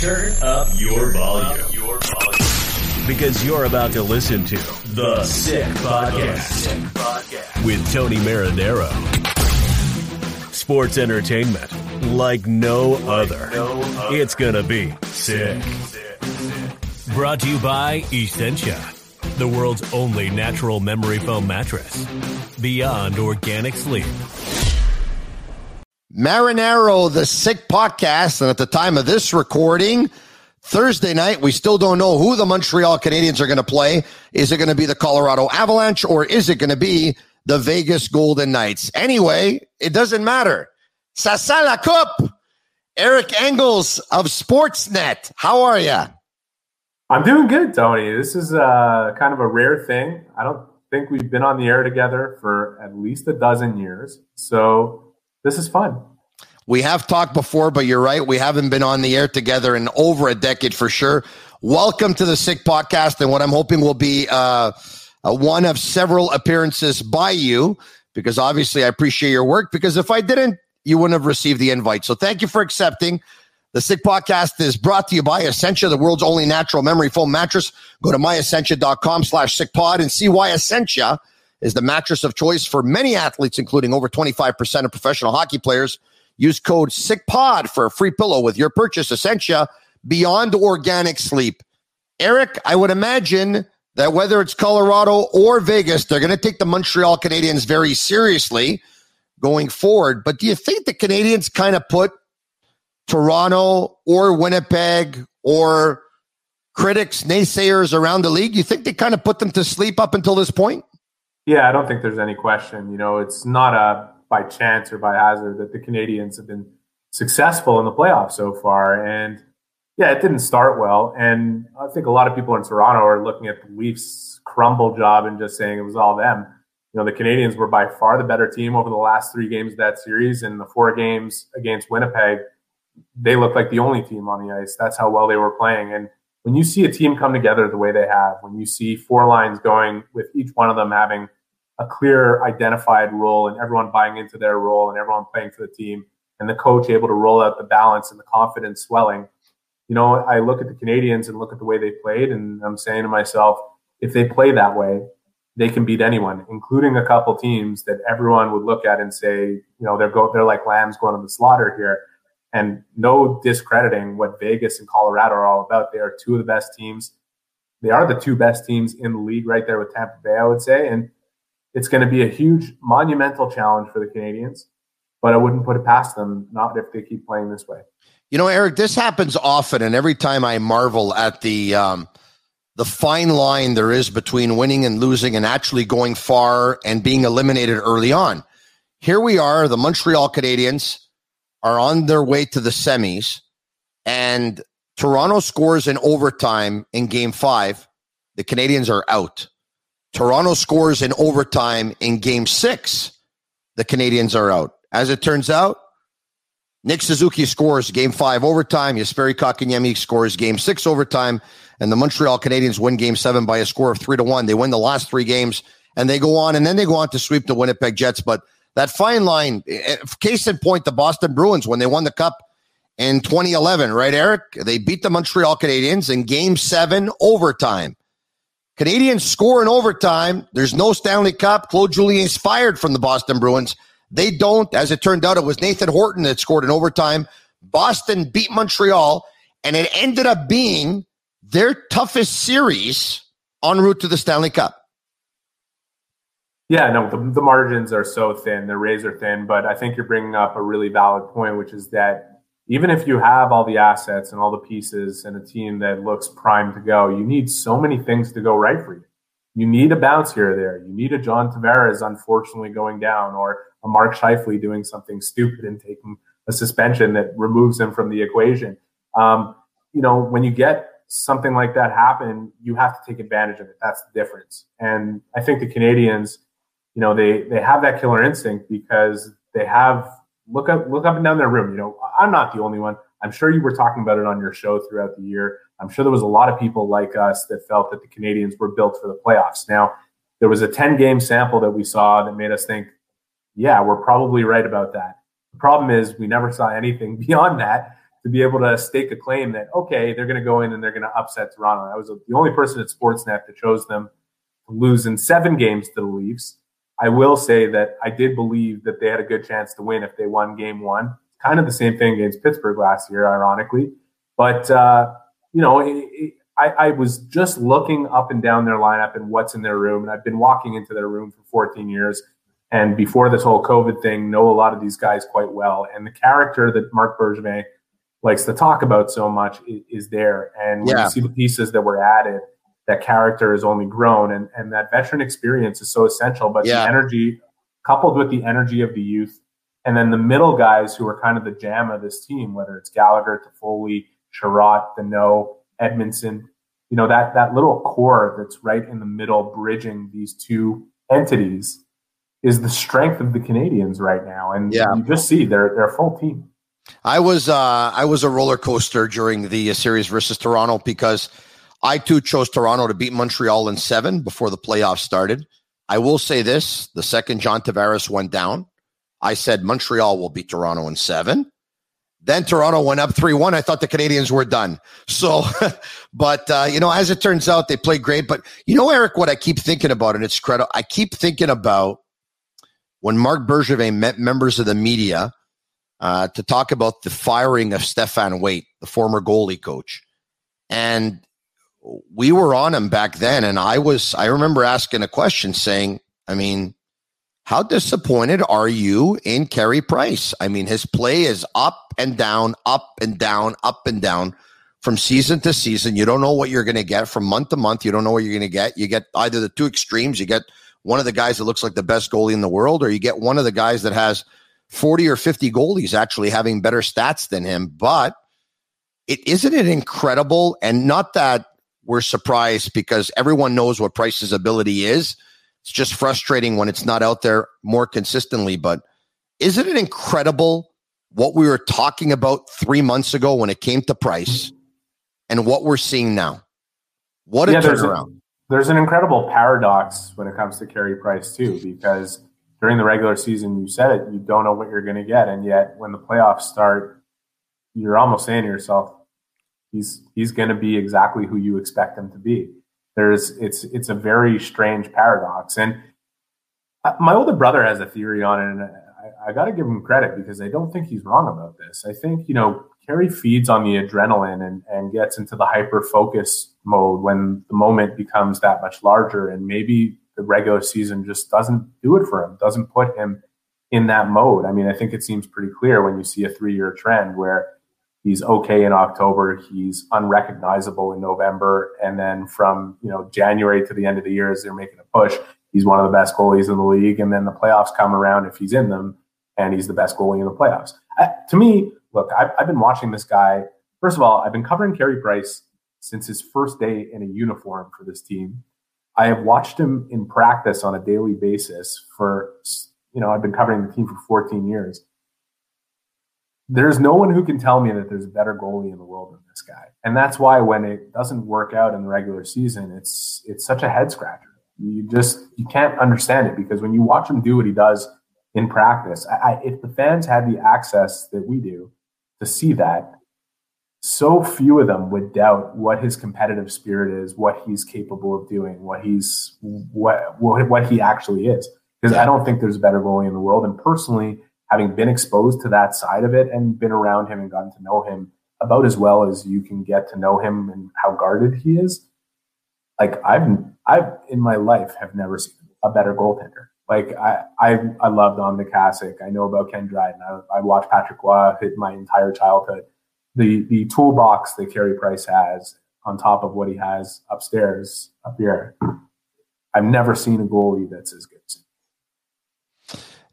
Turn up your volume. Your volume. Because you're about to listen to The Sick Podcast with Tony Marinaro. Sports entertainment like no other. It's going to be sick. Brought to you by Essentia, the world's only natural memory foam mattress. Beyond organic sleep. Marinaro, the sick podcast. And at the time of this recording, Thursday night, we still don't know who the Montreal Canadiens are going to play. Is it going to be the Colorado Avalanche or is it going to be the Vegas Golden Knights? Anyway, it doesn't matter. Sasa la coupe. Eric Engels of Sportsnet. How are you? I'm doing good, Tony. This is uh, kind of a rare thing. I don't think we've been on the air together for at least a dozen years. So this is fun. We have talked before, but you're right. We haven't been on the air together in over a decade for sure. Welcome to the Sick Podcast, and what I'm hoping will be uh, one of several appearances by you, because obviously I appreciate your work. Because if I didn't, you wouldn't have received the invite. So thank you for accepting. The Sick Podcast is brought to you by Essentia, the world's only natural memory foam mattress. Go to myessentia.com slash sickpod and see why Essentia – is the mattress of choice for many athletes, including over 25% of professional hockey players. Use code SICKPOD for a free pillow with your purchase. Essentia beyond organic sleep. Eric, I would imagine that whether it's Colorado or Vegas, they're going to take the Montreal Canadiens very seriously going forward. But do you think the Canadiens kind of put Toronto or Winnipeg or critics, naysayers around the league, you think they kind of put them to sleep up until this point? Yeah, I don't think there's any question. You know, it's not a by chance or by hazard that the Canadians have been successful in the playoffs so far. And yeah, it didn't start well. And I think a lot of people in Toronto are looking at the Leafs crumble job and just saying it was all them. You know, the Canadians were by far the better team over the last three games of that series. And the four games against Winnipeg, they looked like the only team on the ice. That's how well they were playing. And when you see a team come together the way they have, when you see four lines going with each one of them having a clear identified role and everyone buying into their role and everyone playing for the team and the coach able to roll out the balance and the confidence swelling. You know, I look at the Canadians and look at the way they played, and I'm saying to myself, if they play that way, they can beat anyone, including a couple teams that everyone would look at and say, you know, they're go they're like lambs going to the slaughter here. And no discrediting what Vegas and Colorado are all about. They are two of the best teams. They are the two best teams in the league right there with Tampa Bay, I would say. And it's going to be a huge, monumental challenge for the Canadians, but I wouldn't put it past them, not if they keep playing this way. You know, Eric, this happens often, and every time I marvel at the um, the fine line there is between winning and losing, and actually going far and being eliminated early on. Here we are, the Montreal Canadiens are on their way to the semis, and Toronto scores in overtime in Game Five. The Canadians are out. Toronto scores in overtime in game six. The Canadians are out. As it turns out, Nick Suzuki scores game five overtime. Jesperi Kotkaniemi scores game six overtime. And the Montreal Canadiens win game seven by a score of three to one. They win the last three games and they go on and then they go on to sweep the Winnipeg Jets. But that fine line, eh, case in point, the Boston Bruins, when they won the cup in 2011, right, Eric? They beat the Montreal Canadiens in game seven overtime. Canadiens score in overtime. There's no Stanley Cup. Claude Julien is fired from the Boston Bruins. They don't. As it turned out, it was Nathan Horton that scored in overtime. Boston beat Montreal, and it ended up being their toughest series en route to the Stanley Cup. Yeah, no, the, the margins are so thin, they're razor thin. But I think you're bringing up a really valid point, which is that even if you have all the assets and all the pieces and a team that looks primed to go, you need so many things to go right for you. You need a bounce here or there. You need a John Tavares unfortunately going down or a Mark Scheifele doing something stupid and taking a suspension that removes him from the equation. Um, you know, when you get something like that happen, you have to take advantage of it. That's the difference. And I think the Canadians, you know, they they have that killer instinct because they have look up look up and down their room. You know, I'm not the only one. I'm sure you were talking about it on your show throughout the year. I'm sure there was a lot of people like us that felt that the Canadians were built for the playoffs. Now, there was a 10 game sample that we saw that made us think, yeah, we're probably right about that. The problem is we never saw anything beyond that. to be able to stake a claim that okay, they're going to go in and they're going to upset Toronto. I was the only person at Sportsnet that chose them to lose in seven games to the Leafs. I will say that I did believe that they had a good chance to win if they won Game One. Kind of the same thing against Pittsburgh last year, ironically. But uh, you know, it, it, I, I was just looking up and down their lineup and what's in their room, and I've been walking into their room for 14 years and before this whole COVID thing, know a lot of these guys quite well. And the character that Marc Bergevin likes to talk about so much is, is there. And when yeah. you see the pieces that were added, that character has only grown, and and that veteran experience is so essential. But yeah. the energy, coupled with the energy of the youth, and then the middle guys who are kind of the jam of this team, whether it's Gallagher, Toffoli, Chiarot, Danault, Edmundson you know that that little core that's right in the middle, bridging these two entities is the strength of the canadians right now, and yeah. you just see they're they're a full team. I was uh, I was a roller coaster during the uh, series versus Toronto because I too chose Toronto to beat Montreal in seven before the playoffs started. I will say this: the second John Tavares went down, I said Montreal will beat Toronto in seven. Then Toronto went up 3 1. I thought the Canadians were done. So, but, uh, you know, as it turns out, they played great. But, you know, Eric, what I keep thinking about, and it's credit, I keep thinking about when Marc Bergevin met members of the media uh, to talk about the firing of Stéphane Waite, the former goalie coach. And we were on him back then. And I was, I remember asking a question saying, I mean, how disappointed are you in Carey Price? I mean, his play is up and down, up and down, up and down from season to season. You don't know what you're going to get from month to month. You don't know what you're going to get. You get either the two extremes. You get one of the guys that looks like the best goalie in the world, or you get one of the guys that has 40 or 50 goalies actually having better stats than him. But it isn't it incredible? And not that we're surprised because everyone knows what Price's ability is. It's just frustrating when it's not out there more consistently. But isn't it incredible what we were talking about three months ago when it came to Price and what we're seeing now? What a yeah, turnaround there's an incredible paradox when it comes to Carey Price too, because during the regular season, you said it, you don't know what you're going to get, and yet when the playoffs start, you're almost saying to yourself, he's he's going to be exactly who you expect him to be. There's it's it's a very strange paradox, and uh, my older brother has a theory on it, and I, I got to give him credit because I don't think he's wrong about this. I think you know Carey feeds on the adrenaline and, and gets into the hyper focus mode when the moment becomes that much larger. And maybe the regular season just doesn't do it for him, doesn't put him in that mode. I mean, I think it seems pretty clear when you see a three year trend where he's okay in October, he's unrecognizable in November, and then from you know January to the end of the year as they're making a push, he's one of the best goalies in the league. And then the playoffs come around if he's in them, and he's the best goalie in the playoffs. Uh, to me, look, I've, I've been watching this guy. First of all, I've been covering Carey Price since his first day in a uniform for this team. I have watched him in practice on a daily basis for, you know, I've been covering the team for 14 years. There's no one who can tell me that there's a better goalie in the world than this guy. And that's why when it doesn't work out in the regular season, it's it's such a head scratcher. You just you can't understand it because when you watch him do what he does in practice, I, I, if the fans had the access that we do, to see that so few of them would doubt what his competitive spirit is, what he's capable of doing, what he's what what, what he actually is. Because I don't think there's a better goalie in the world. And personally, having been exposed to that side of it and been around him and gotten to know him about as well as you can get to know him and how guarded he is, like I've I've in my life have never seen a better goaltender. Like I, I, I love Dominik Hasek. I know about Ken Dryden. I, I watched Patrick Roy hit my entire childhood. The the toolbox that Carey Price has on top of what he has upstairs up here, I've never seen a goalie that's as good.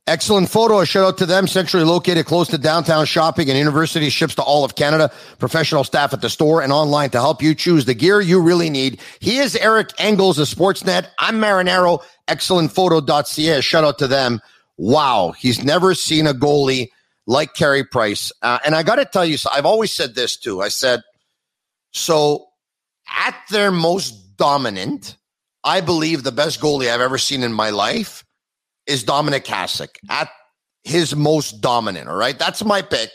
Excellent photo. A shout out to them. Centrally located close to downtown shopping and university ships to all of Canada. Professional staff at the store and online to help you choose the gear you really need. He is Eric Engels of Sportsnet. I'm Marinaro. Excellentphoto.ca. Shout out to them. Wow. He's never seen a goalie like Carey Price. Uh, and I got to tell you, so I've always said this too. I said, so at their most dominant, I believe the best goalie I've ever seen in my life is Dominik Hasek at his most dominant. All right. That's my pick.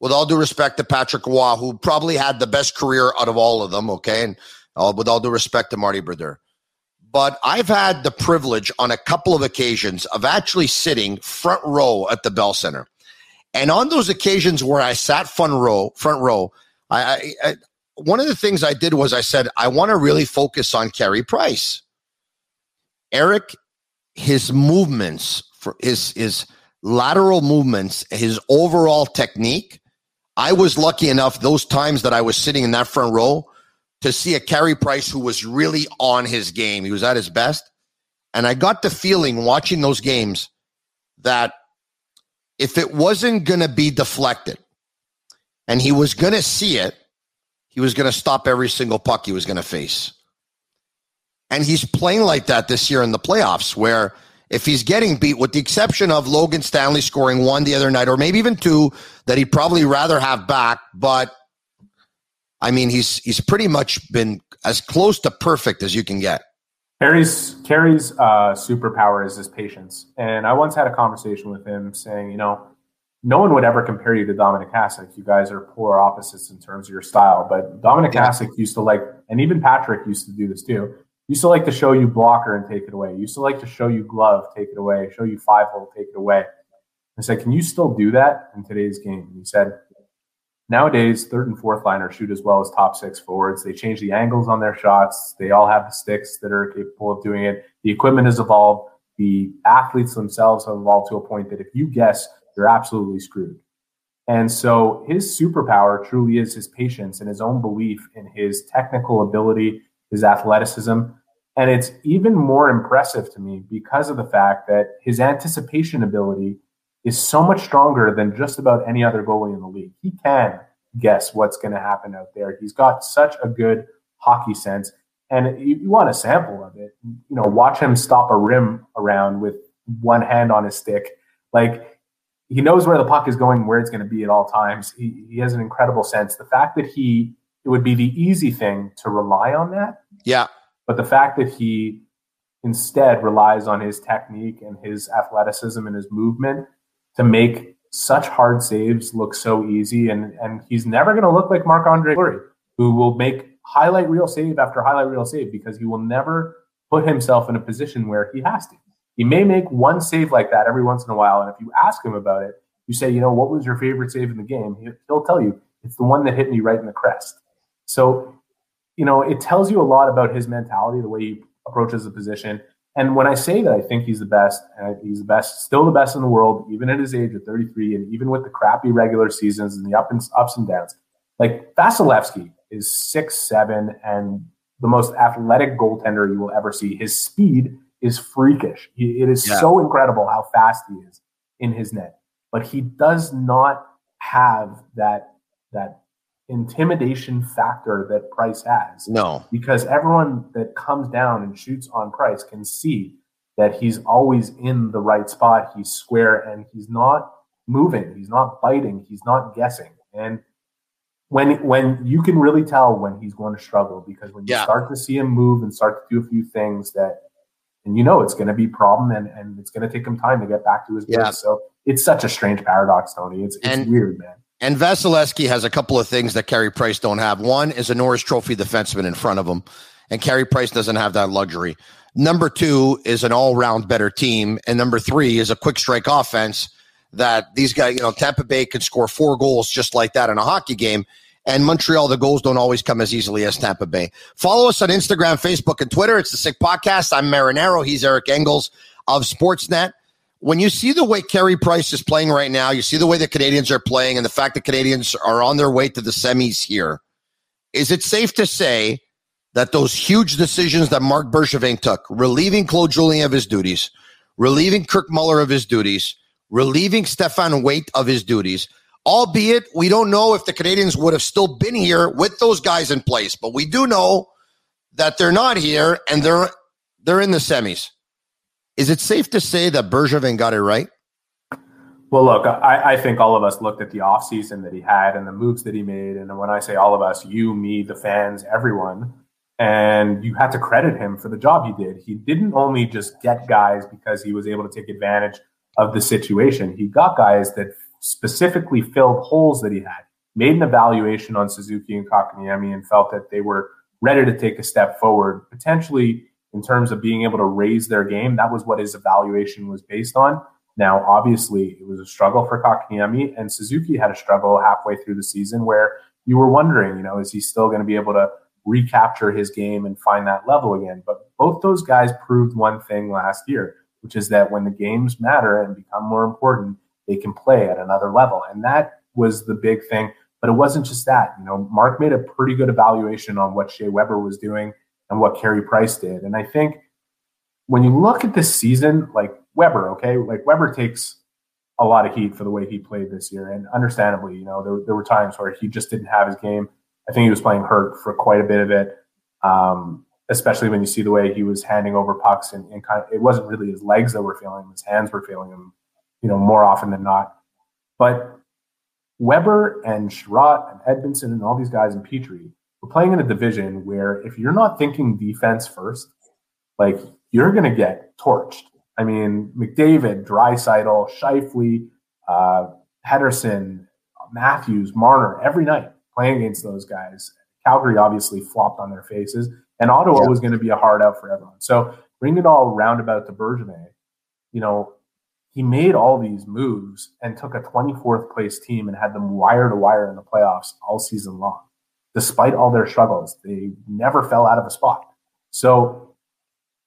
with all due respect to Patrick Roy, who probably had the best career out of all of them, okay? And uh, with all due respect to Marty Brodeur. But I've had the privilege on a couple of occasions of actually sitting front row at the Bell Center. And on those occasions where I sat front row, front row, I, I, I one of the things I did was I said, I want to really focus on Carey Price. Eric, his movements, for his his lateral movements, his overall technique. I was lucky enough those times that I was sitting in that front row to see a Carey Price who was really on his game. He was at his best. And I got the feeling watching those games that if it wasn't going to be deflected and he was going to see it, he was going to stop every single puck he was going to face. And he's playing like that this year in the playoffs, where if he's getting beat, with the exception of Logan Stanley scoring one the other night, or maybe even two that he'd probably rather have back, but I mean, he's he's pretty much been as close to perfect as you can get. Carey's Carey's uh, superpower is his patience, and I once had a conversation with him saying, you know, no one would ever compare you to Dominik Hasek. You guys are polar opposites in terms of your style, but Dominik yeah. Hasek used to like, and even Patrick used to do this too. Used to like to show you blocker and take it away. Used to like to show you glove, take it away. Show you five hole, take it away. I said, can you still do that in today's game? And he said, Nowadays, third and fourth liners shoot as well as top six forwards. They change the angles on their shots. They all have the sticks that are capable of doing it. The equipment has evolved. The athletes themselves have evolved to a point that if you guess, you're absolutely screwed. And so his superpower truly is his patience and his own belief in his technical ability, his athleticism. And it's even more impressive to me because of the fact that his anticipation ability is so much stronger than just about any other goalie in the league. He can guess what's going to happen out there. He's got such a good hockey sense. And you, you want a sample of it, you know, watch him stop a rim around with one hand on his stick. Like he knows where the puck is going, where it's going to be at all times. He, he has an incredible sense. The fact that he, it would be the easy thing to rely on that. Yeah. But the fact that he instead relies on his technique and his athleticism and his movement to make such hard saves look so easy. And, and he's never going to look like Marc Andre Fleury, who will make highlight reel save after highlight reel save because he will never put himself in a position where he has to. He may make one save like that every once in a while. And if you ask him about it, you say, you know, what was your favorite save in the game? He'll tell you it's the one that hit me right in the crest. So, you know, it tells you a lot about his mentality, the way he approaches the position. And when I say that I think he's the best, and he's the best, still the best in the world, even at his age of 33, and even with the crappy regular seasons and the up and, ups and downs, like Vasilevskiy is six seven and the most athletic goaltender you will ever see. His speed is freakish. He, it is yeah. so incredible how fast he is in his net, but he does not have that that intimidation factor that Price has. No. Because everyone that comes down and shoots on Price can see that he's always in the right spot. He's square and he's not moving. He's not biting. He's not guessing. And when when you can really tell when he's going to struggle because when you yeah. start to see him move and start to do a few things that and you know it's going to be problem and, and it's going to take him time to get back to his yeah. So it's such a strange paradox, Tony. It's, it's and, weird, man. And Vasilevskiy has a couple of things that Carey Price don't have. One is a Norris Trophy defenseman in front of him, and Carey Price doesn't have that luxury. Number two is an all-round better team, and number three is a quick strike offense that these guys, you know, Tampa Bay can score four goals just like that in a hockey game. And Montreal, the goals don't always come as easily as Tampa Bay. Follow us on Instagram, Facebook, and Twitter. It's the Sick Podcast. I'm Marinaro. He's Eric Engels of Sportsnet when you see the way Carey Price is playing right now, you see the way the Canadians are playing, and the fact that Canadians are on their way to the semis here, is it safe to say that those huge decisions that Marc Bergevin took, relieving Claude Julien of his duties, relieving Kirk Muller of his duties, relieving Stéphane Waite of his duties, albeit we don't know if the Canadians would have still been here with those guys in place, but we do know that they're not here and they're they're in the semis. Is it safe to say that Bergevin got it right? Well, look, I, I, think all of us looked at the offseason that he had and the moves that he made. And when I say all of us, you, me, the fans, everyone, and you had to credit him for the job he did. He didn't only just get guys because he was able to take advantage of the situation, he got guys that specifically filled holes that he had, made an evaluation on Suzuki and Kotkaniemi and felt that they were ready to take a step forward, potentially in terms of being able to raise their game. That was what his evaluation was based on. Now, obviously, it was a struggle for Kotkaniemi, and Suzuki had a struggle halfway through the season where you were wondering, you know, is he still going to be able to recapture his game and find that level again? But both those guys proved one thing last year, which is that when the games matter and become more important, they can play at another level. And that was the big thing. But it wasn't just that. You know, Marc made a pretty good evaluation on what Shea Weber was doing and what Carey Price did. And I think when you look at this season, like Weber, okay, like Weber takes a lot of heat for the way he played this year. And understandably, you know, there, there were times where he just didn't have his game. I think he was playing hurt for quite a bit of it, um, especially when you see the way he was handing over pucks and, and, kind of, it wasn't really his legs that were feeling him, his hands were feeling him, you know, more often than not. But Weber and Chiarot and Edmundson and all these guys in Petry were playing in a division where if you're not thinking defense first, like you're going to get torched. I mean, McDavid, Draisaitl, Scheifele, uh, Pettersson, Matthews, Marner, every night playing against those guys. Calgary obviously flopped on their faces, and Ottawa yeah. was going to be a hard out for everyone. So bring it all roundabout to Bergevin. You know, he made all these moves and took a 24th place team and had them wire to wire in the playoffs all season long. Despite all their struggles, they never fell out of a spot. So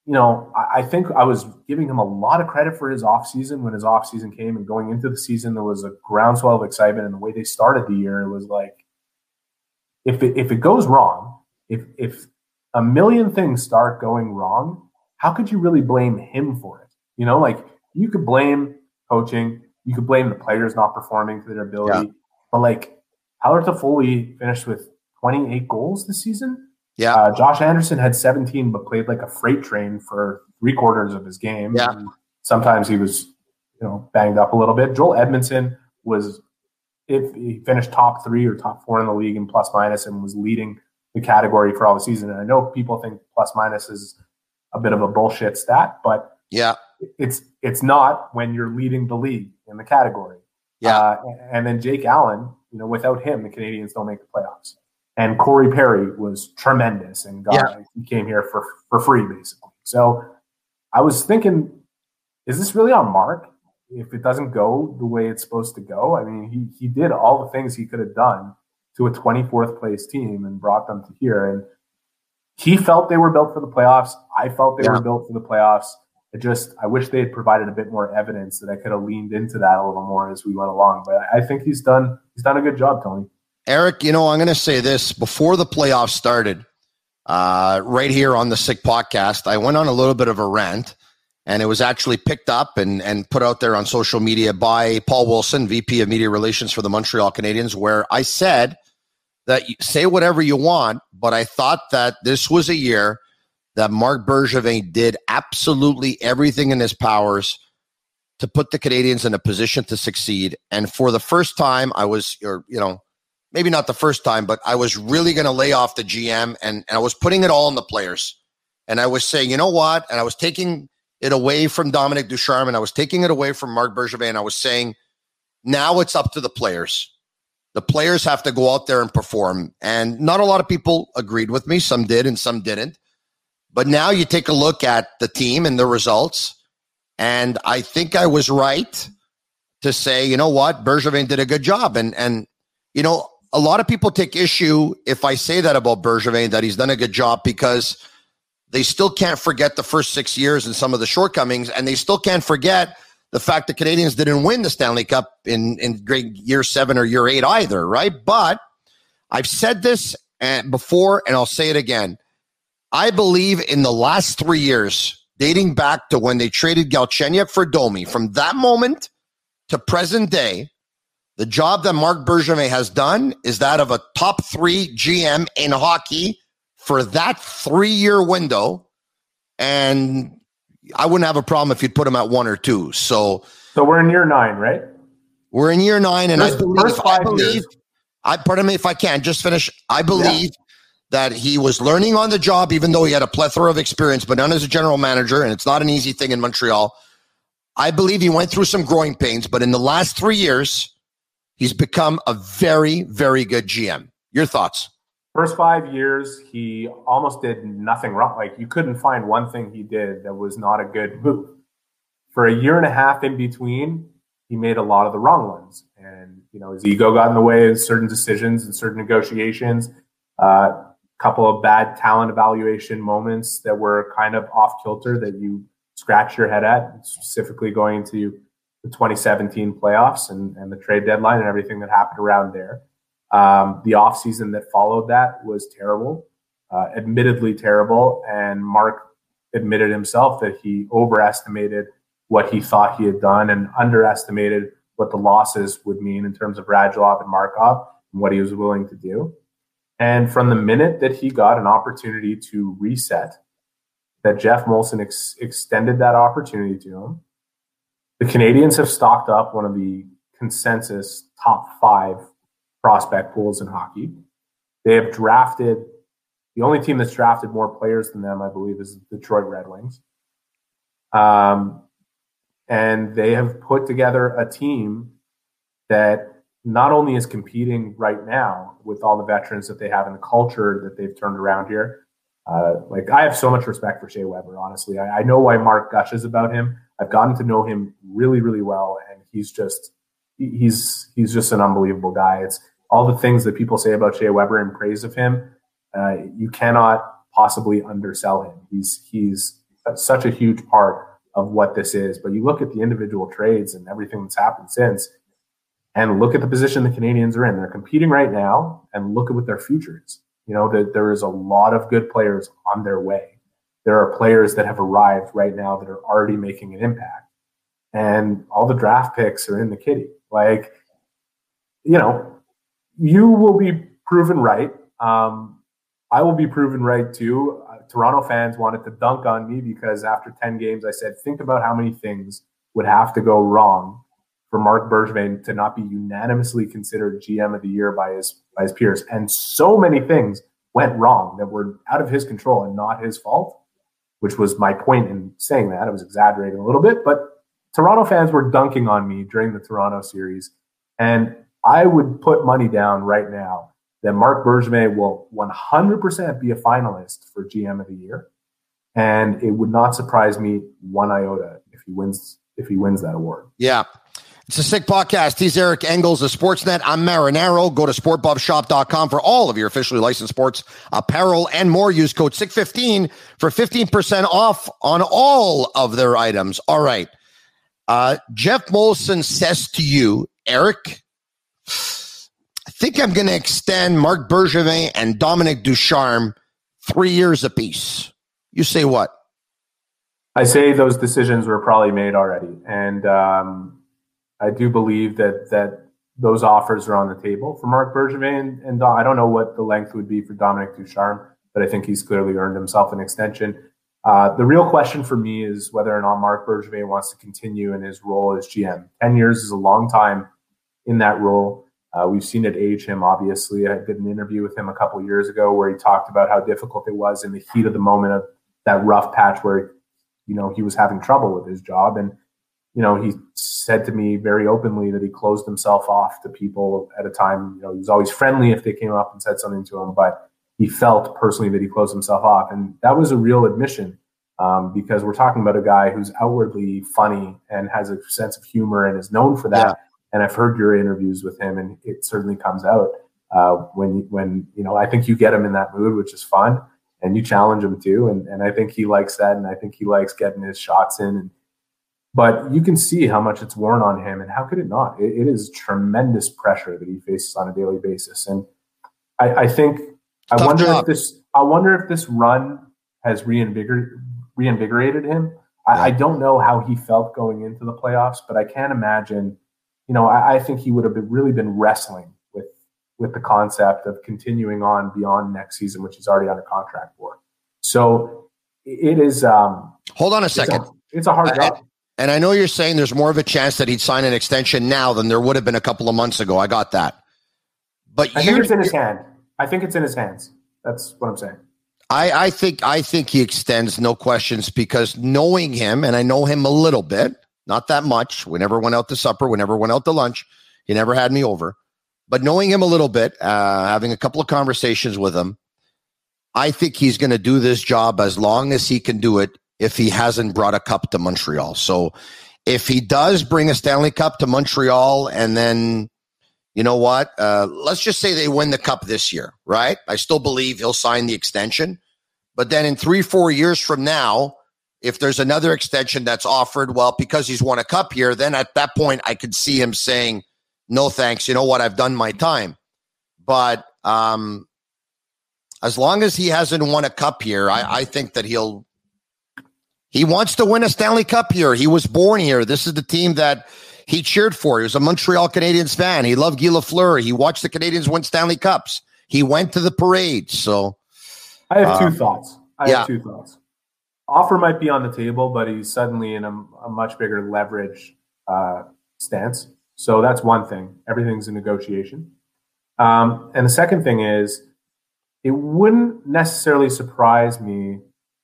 you know, I, I, think I was giving him a lot of credit for his offseason when his offseason came and going into the season, there was a groundswell of excitement. And the way they started the year, it was like, if it, if it goes wrong, if, if a million things start going wrong, how could you really blame him for it? You know, like you could blame coaching, you could blame the players not performing to their ability, yeah. but like Tyler Toffoli finished with 28 goals this season yeah. Uh, Josh Anderson had 17, but played like a freight train for three quarters of his game. Yeah. sometimes he was, you know, banged up a little bit. Joel Edmundson was, if he finished top three or top four in the league in plus minus and was leading the category for all the season. And I know people think plus minus is a bit of a bullshit stat, but yeah, it's it's not when you're leading the league in the category. Yeah, uh, and then Jake Allen, you know, without him, the Canadians don't make the playoffs. And Corey Perry was tremendous and got yeah. he came here for for free basically. So I was thinking, is this really on Marc? If it doesn't go the way it's supposed to go, I mean, he he did all the things he could have done to a 24th place team and brought them to here. And he felt they were built for the playoffs. I felt they yeah. were built for the playoffs. It just I wish they had provided a bit more evidence that I could have leaned into that a little more as we went along. But I think he's done he's done a good job, Tony. Eric, you know, I'm going to say this before the playoffs started, uh, right here on the Sick Podcast, I went on a little bit of a rant, and it was actually picked up and, and put out there on social media by Paul Wilson, VP of Media Relations for the Montreal Canadiens, where I said that you say whatever you want, but I thought that this was a year that Marc Bergevin did absolutely everything in his powers to put the Canadians in a position to succeed. And for the first time, I was, or, you know, maybe not the first time, but I was really going to lay off the GM and, and I was putting it all on the players. And I was saying, you know what? And I was taking it away from Dominique Ducharme and I was taking it away from Marc Bergevin. I was saying, now it's up to the players. The players have to go out there and perform. And not a lot of people agreed with me. Some did and some didn't. But now you take a look at the team and the results. And I think I was right to say, you know what? Bergevin did a good job. And, and, you know, a lot of people take issue if I say that about Bergevin, that he's done a good job because they still can't forget the first six years and some of the shortcomings, and they still can't forget the fact that Canadians didn't win the Stanley Cup in in great year seven or year eight either, right? But I've said this before, and I'll say it again. I believe in the last three years, dating back to when they traded Galchenyuk for Domi, from that moment to present day, the job that Marc Bergevin has done is that of a top three GM in hockey for that three year window. And I wouldn't have a problem if you'd put him at one or two. So, so we're in year nine, right? We're in year nine, and I believe, I believe, I pardon me if I can just finish. I believe yeah. that he was learning on the job, even though he had a plethora of experience, but none as a general manager, and it's not an easy thing in Montreal. I believe he went through some growing pains, but in the last three years, he's become a very, very good GM. Your thoughts? First five years, he almost did nothing wrong. Like you couldn't find one thing he did that was not a good move. For a year and a half in between, he made a lot of the wrong ones. And, you know, his ego got in the way of certain decisions and certain negotiations. A uh, couple of bad talent evaluation moments that were kind of off kilter that you scratch your head at, specifically going to the 2017 playoffs and, and the trade deadline and everything that happened around there. Um, the offseason that followed that was terrible, uh, admittedly terrible. And Marc admitted himself that he overestimated what he thought he had done and underestimated what the losses would mean in terms of Radulov and Markov and what he was willing to do. And from the minute that he got an opportunity to reset, that Geoff Molson ex- extended that opportunity to him. The Canadians have stocked up one of the consensus top five prospect pools in hockey. They have drafted the only team that's drafted more players than them, I believe, is the Detroit Red Wings. Um, and they have put together a team that not only is competing right now with all the veterans that they have in the culture that they've turned around here. Uh, like I have so much respect for Shea Weber. Honestly, I, I, know why Marc gushes about him. I've gotten to know him really, really well, and he's just he's he's just an unbelievable guy. It's all the things that people say about Shea Weber in praise of him. Uh, you cannot possibly undersell him. He's he's such a huge part of what this is. But you look at the individual trades and everything that's happened since and look at the position the Canadians are in. They're competing right now, and look at what their future is. You know that there is a lot of good players on their way. There are players that have arrived right now that are already making an impact, and all the draft picks are in the kitty. Like, you know, you will be proven right. Um, I will be proven right too. Uh, Toronto fans wanted to dunk on me because after 10 games, I said, think about how many things would have to go wrong for Marc Bergevin to not be unanimously considered GM of the year by his by his peers. And so many things went wrong that were out of his control and not his fault, which was my point in saying that. I was exaggerating a little bit, but Toronto fans were dunking on me during the Toronto series. And I would put money down right now that Marc Bergevin will 100% be a finalist for GM of the year. And it would not surprise me one iota if he wins if he wins that award. Yeah. It's a sick podcast. He's Eric Engels of Sportsnet. I'm Marinaro. Go to sportbubshop.com for all of your officially licensed sports apparel and more. Use code SICK15 for 15% off on all of their items. All right. Uh, Geoff Molson says to you, Eric, I think I'm going to extend Marc Bergevin and Dominique Ducharme three years apiece. You say what? I say those decisions were probably made already. And, um, I do believe that that those offers are on the table for Marc Bergevin and I don't know what the length would be for Dominique Ducharme, but I think he's clearly earned himself an extension. Uh, the real question for me is whether or not Marc Bergevin wants to continue in his role as GM. Ten years is a long time in that role. Uh, we've seen it age him. Obviously, I did an interview with him a couple years ago where he talked about how difficult it was in the heat of the moment of that rough patch where you know he was having trouble with his job and you know, he said to me very openly that he closed himself off to people at a time. You know, he was always friendly if they came up and said something to him, but he felt personally that he closed himself off, and that was a real admission um, because we're talking about a guy who's outwardly funny and has a sense of humor and is known for that. Yeah. And I've heard your interviews with him, and it certainly comes out uh, when when you know I think you get him in that mood, which is fun, and you challenge him too, and and I think he likes that, and I think he likes getting his shots in and but you can see how much it's worn on him, and how could it not? it, it is tremendous pressure that he faces on a daily basis, and I, I think I wonder job. if this I wonder if this run has reinvigor, reinvigorated him. I, yeah. I, don't know how he felt going into the playoffs, but I can't imagine. You know, I, I think he would have been, really been wrestling with with the concept of continuing on beyond next season, which he's already under contract for. So it is. Um, Hold on a second. It's a, it's a hard job. And I know you're saying there's more of a chance that he'd sign an extension now than there would have been a couple of months ago. I got that. But I think it's in his hand. I think it's in his hands. That's what I'm saying. I, I think I think he extends, no questions, because knowing him, and I know him a little bit, not that much. We never went out to supper, we never went out to lunch. He never had me over. But knowing him a little bit, uh, having a couple of conversations with him, I think he's going to do this job as long as he can do it if he hasn't brought a cup to Montreal. So if he does bring a Stanley Cup to Montreal and then you know what? Uh, let's just say they win the cup this year, right? I still believe he'll sign the extension. But then in three, four years from now, if there's another extension that's offered, well, because he's won a cup here, then at that point, I could see him saying, no thanks. You know what? I've done my time. But um, as long as he hasn't won a cup here, I, I think that he'll. He wants to win a Stanley Cup here. He was born here. This is the team that he cheered for. He was a Montreal Canadiens fan. He loved Guy Lafleur. He watched the Canadiens win Stanley Cups. He went to the parade. So I have two um, thoughts. I yeah. have two thoughts. Offer might be on the table, but he's suddenly in a, a much bigger leverage uh, stance. So that's one thing. Everything's a negotiation. Um, and the second thing is, it wouldn't necessarily surprise me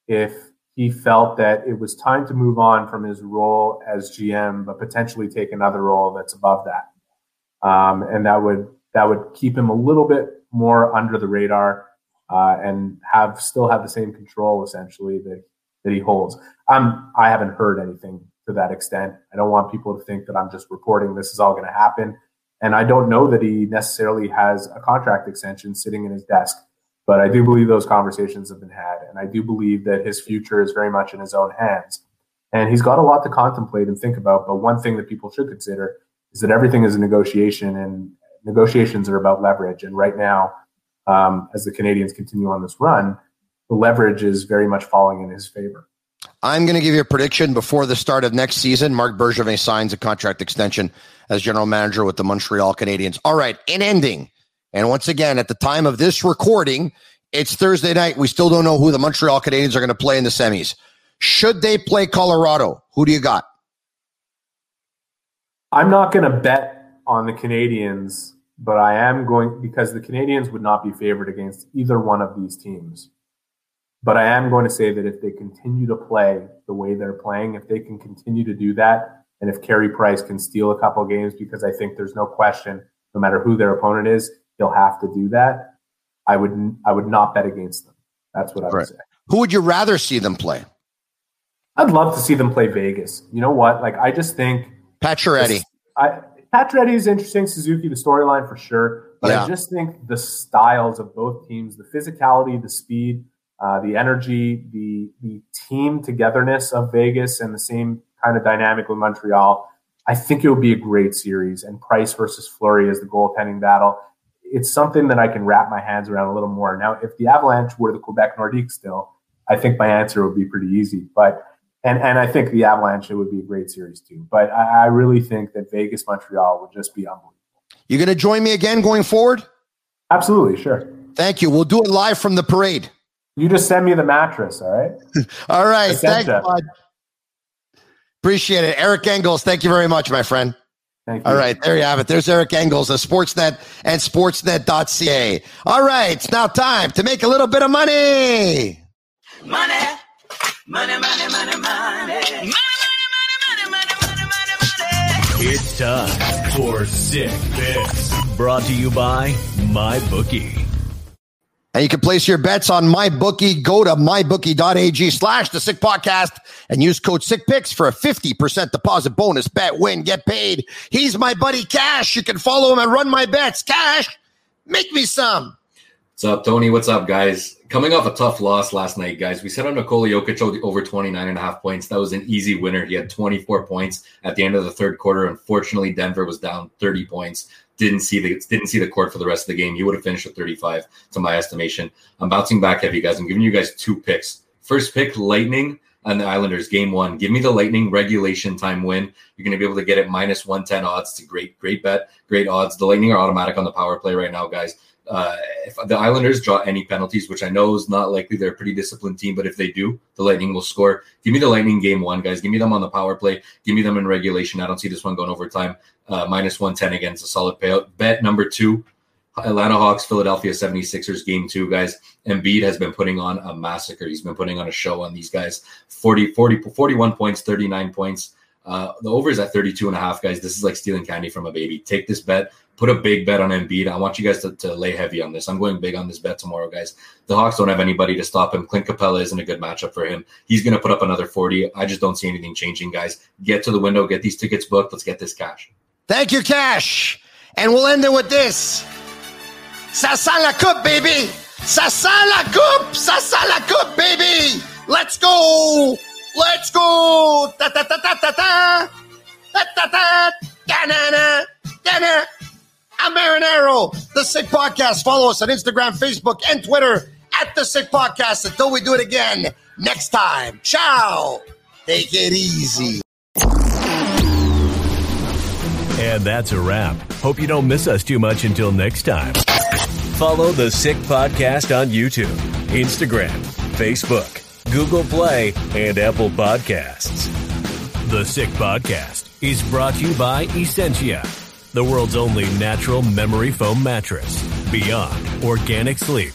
if he felt that it was time to move on from his role as GM, but potentially take another role that's above that. Um, and that would that would keep him a little bit more under the radar uh, and have still have the same control essentially that that he holds. Um, I haven't heard anything to that extent. I don't want people to think that I'm just reporting this is all going to happen. And I don't know that he necessarily has a contract extension sitting in his desk. But I do believe those conversations have been had. And I do believe that his future is very much in his own hands. And he's got a lot to contemplate and think about. But one thing that people should consider is that everything is a negotiation, and negotiations are about leverage. And right now, um, as the Canadians continue on this run, the leverage is very much falling in his favor. I'm going to give you a prediction before the start of next season. Marc Bergevin signs a contract extension as general manager with the Montreal Canadiens. All right, in ending, and once again, at the time of this recording, it's Thursday night. We still don't know who the Montreal Canadiens are going to play in the semis. Should they play Colorado? Who do you got? I'm not going to bet on the Canadiens, but I am going because the Canadiens would not be favored against either one of these teams. But I am going to say that if they continue to play the way they're playing, if they can continue to do that, and if Carey Price can steal a couple games, because I think there's no question, no matter who their opponent is, he'll have to do that. I would I would not bet against them. That's what I would right. say. Who would you rather see them play? I'd love to see them play Vegas. You know what? Like I just think Pacioretty. I Pacioretty is interesting. Suzuki, the storyline for sure. But yeah. I just think the styles of both teams, the physicality, the speed, uh, the energy, the the team togetherness of Vegas, and the same kind of dynamic with Montreal. I think it would be a great series. And Price versus Fleury is the goaltending battle it's something that I can wrap my hands around a little more. Now, if the Avalanche were the Quebec Nordiques still, I think my answer would be pretty easy. But and and I think the Avalanche it would be a great series too. But I, I really think that Vegas Montreal would just be unbelievable. You going to join me again going forward? Absolutely, sure. Thank you. We'll do it live from the parade. You just send me the mattress, all right? all right. Thanks. Appreciate it. Eric Engels, thank you very much, my friend. All right, there you have it. There's Eric Engels of Sportsnet and Sportsnet.ca. All right, it's now time to make a little bit of money. Money, money, money, money, money. Money, money, money, money, money, money, money money. It's time for Sick Picks, brought to you by MyBookie. And you can place your bets on MyBookie. Go to mybookie.ag slash the sick podcast and use code sickpicks for a 50% deposit bonus. Bet, win, get paid. He's my buddy Cash. You can follow him and run my bets. Cash, make me some. What's up, Tony? What's up, guys? Coming off a tough loss last night, guys. We set on Nikola Jokic over 29 and a half points. That was an easy winner. He had 24 points at the end of the third quarter. Unfortunately, Denver was down 30 points didn't see the didn't see the court for the rest of the game. He would have finished at 35 to my estimation. I'm bouncing back heavy, guys. I'm giving you guys two picks. First pick, Lightning and the Islanders, game one. Give me the Lightning regulation time win. You're going to be able to get it minus 110 odds. It's a great, great bet, great odds. The Lightning are automatic on the power play right now, guys. Uh, if the Islanders draw any penalties, which I know is not likely, they're a pretty disciplined team, but if they do, the Lightning will score. Give me the Lightning game one, guys. Give me them on the power play. Give me them in regulation. I don't see this one going overtime. Uh, minus 110 against a solid payout. Bet number two, Atlanta Hawks, Philadelphia 76ers game two, guys. Embiid has been putting on a massacre. He's been putting on a show on these guys. 40, 40 41 points, 39 points. Uh, the over is at 32 and a half, guys. This is like stealing candy from a baby. Take this bet, put a big bet on Embiid. I want you guys to, to lay heavy on this. I'm going big on this bet tomorrow, guys. The Hawks don't have anybody to stop him. Clint Capela isn't a good matchup for him. He's going to put up another 40. I just don't see anything changing, guys. Get to the window, get these tickets booked. Let's get this cash. Thank you, Cash. And we'll end it with this. Sent la coupe, baby. Sent la coupe. Sent la coupe, baby. Let's go. Let's go. Ta ta ta ta ta ta. Ta ta ta. Da-na-na. Da-na. I'm Marinaro, The Sick Podcast. Follow us on Instagram, Facebook, and Twitter at The Sick Podcast until we do it again next time. Ciao. Take it easy. And that's a wrap. Hope you don't miss us too much until next time. Follow the Sick Podcast on YouTube, Instagram, Facebook, Google Play, and Apple Podcasts. The Sick Podcast is brought to you by Essentia, the world's only natural memory foam mattress. Beyond organic sleep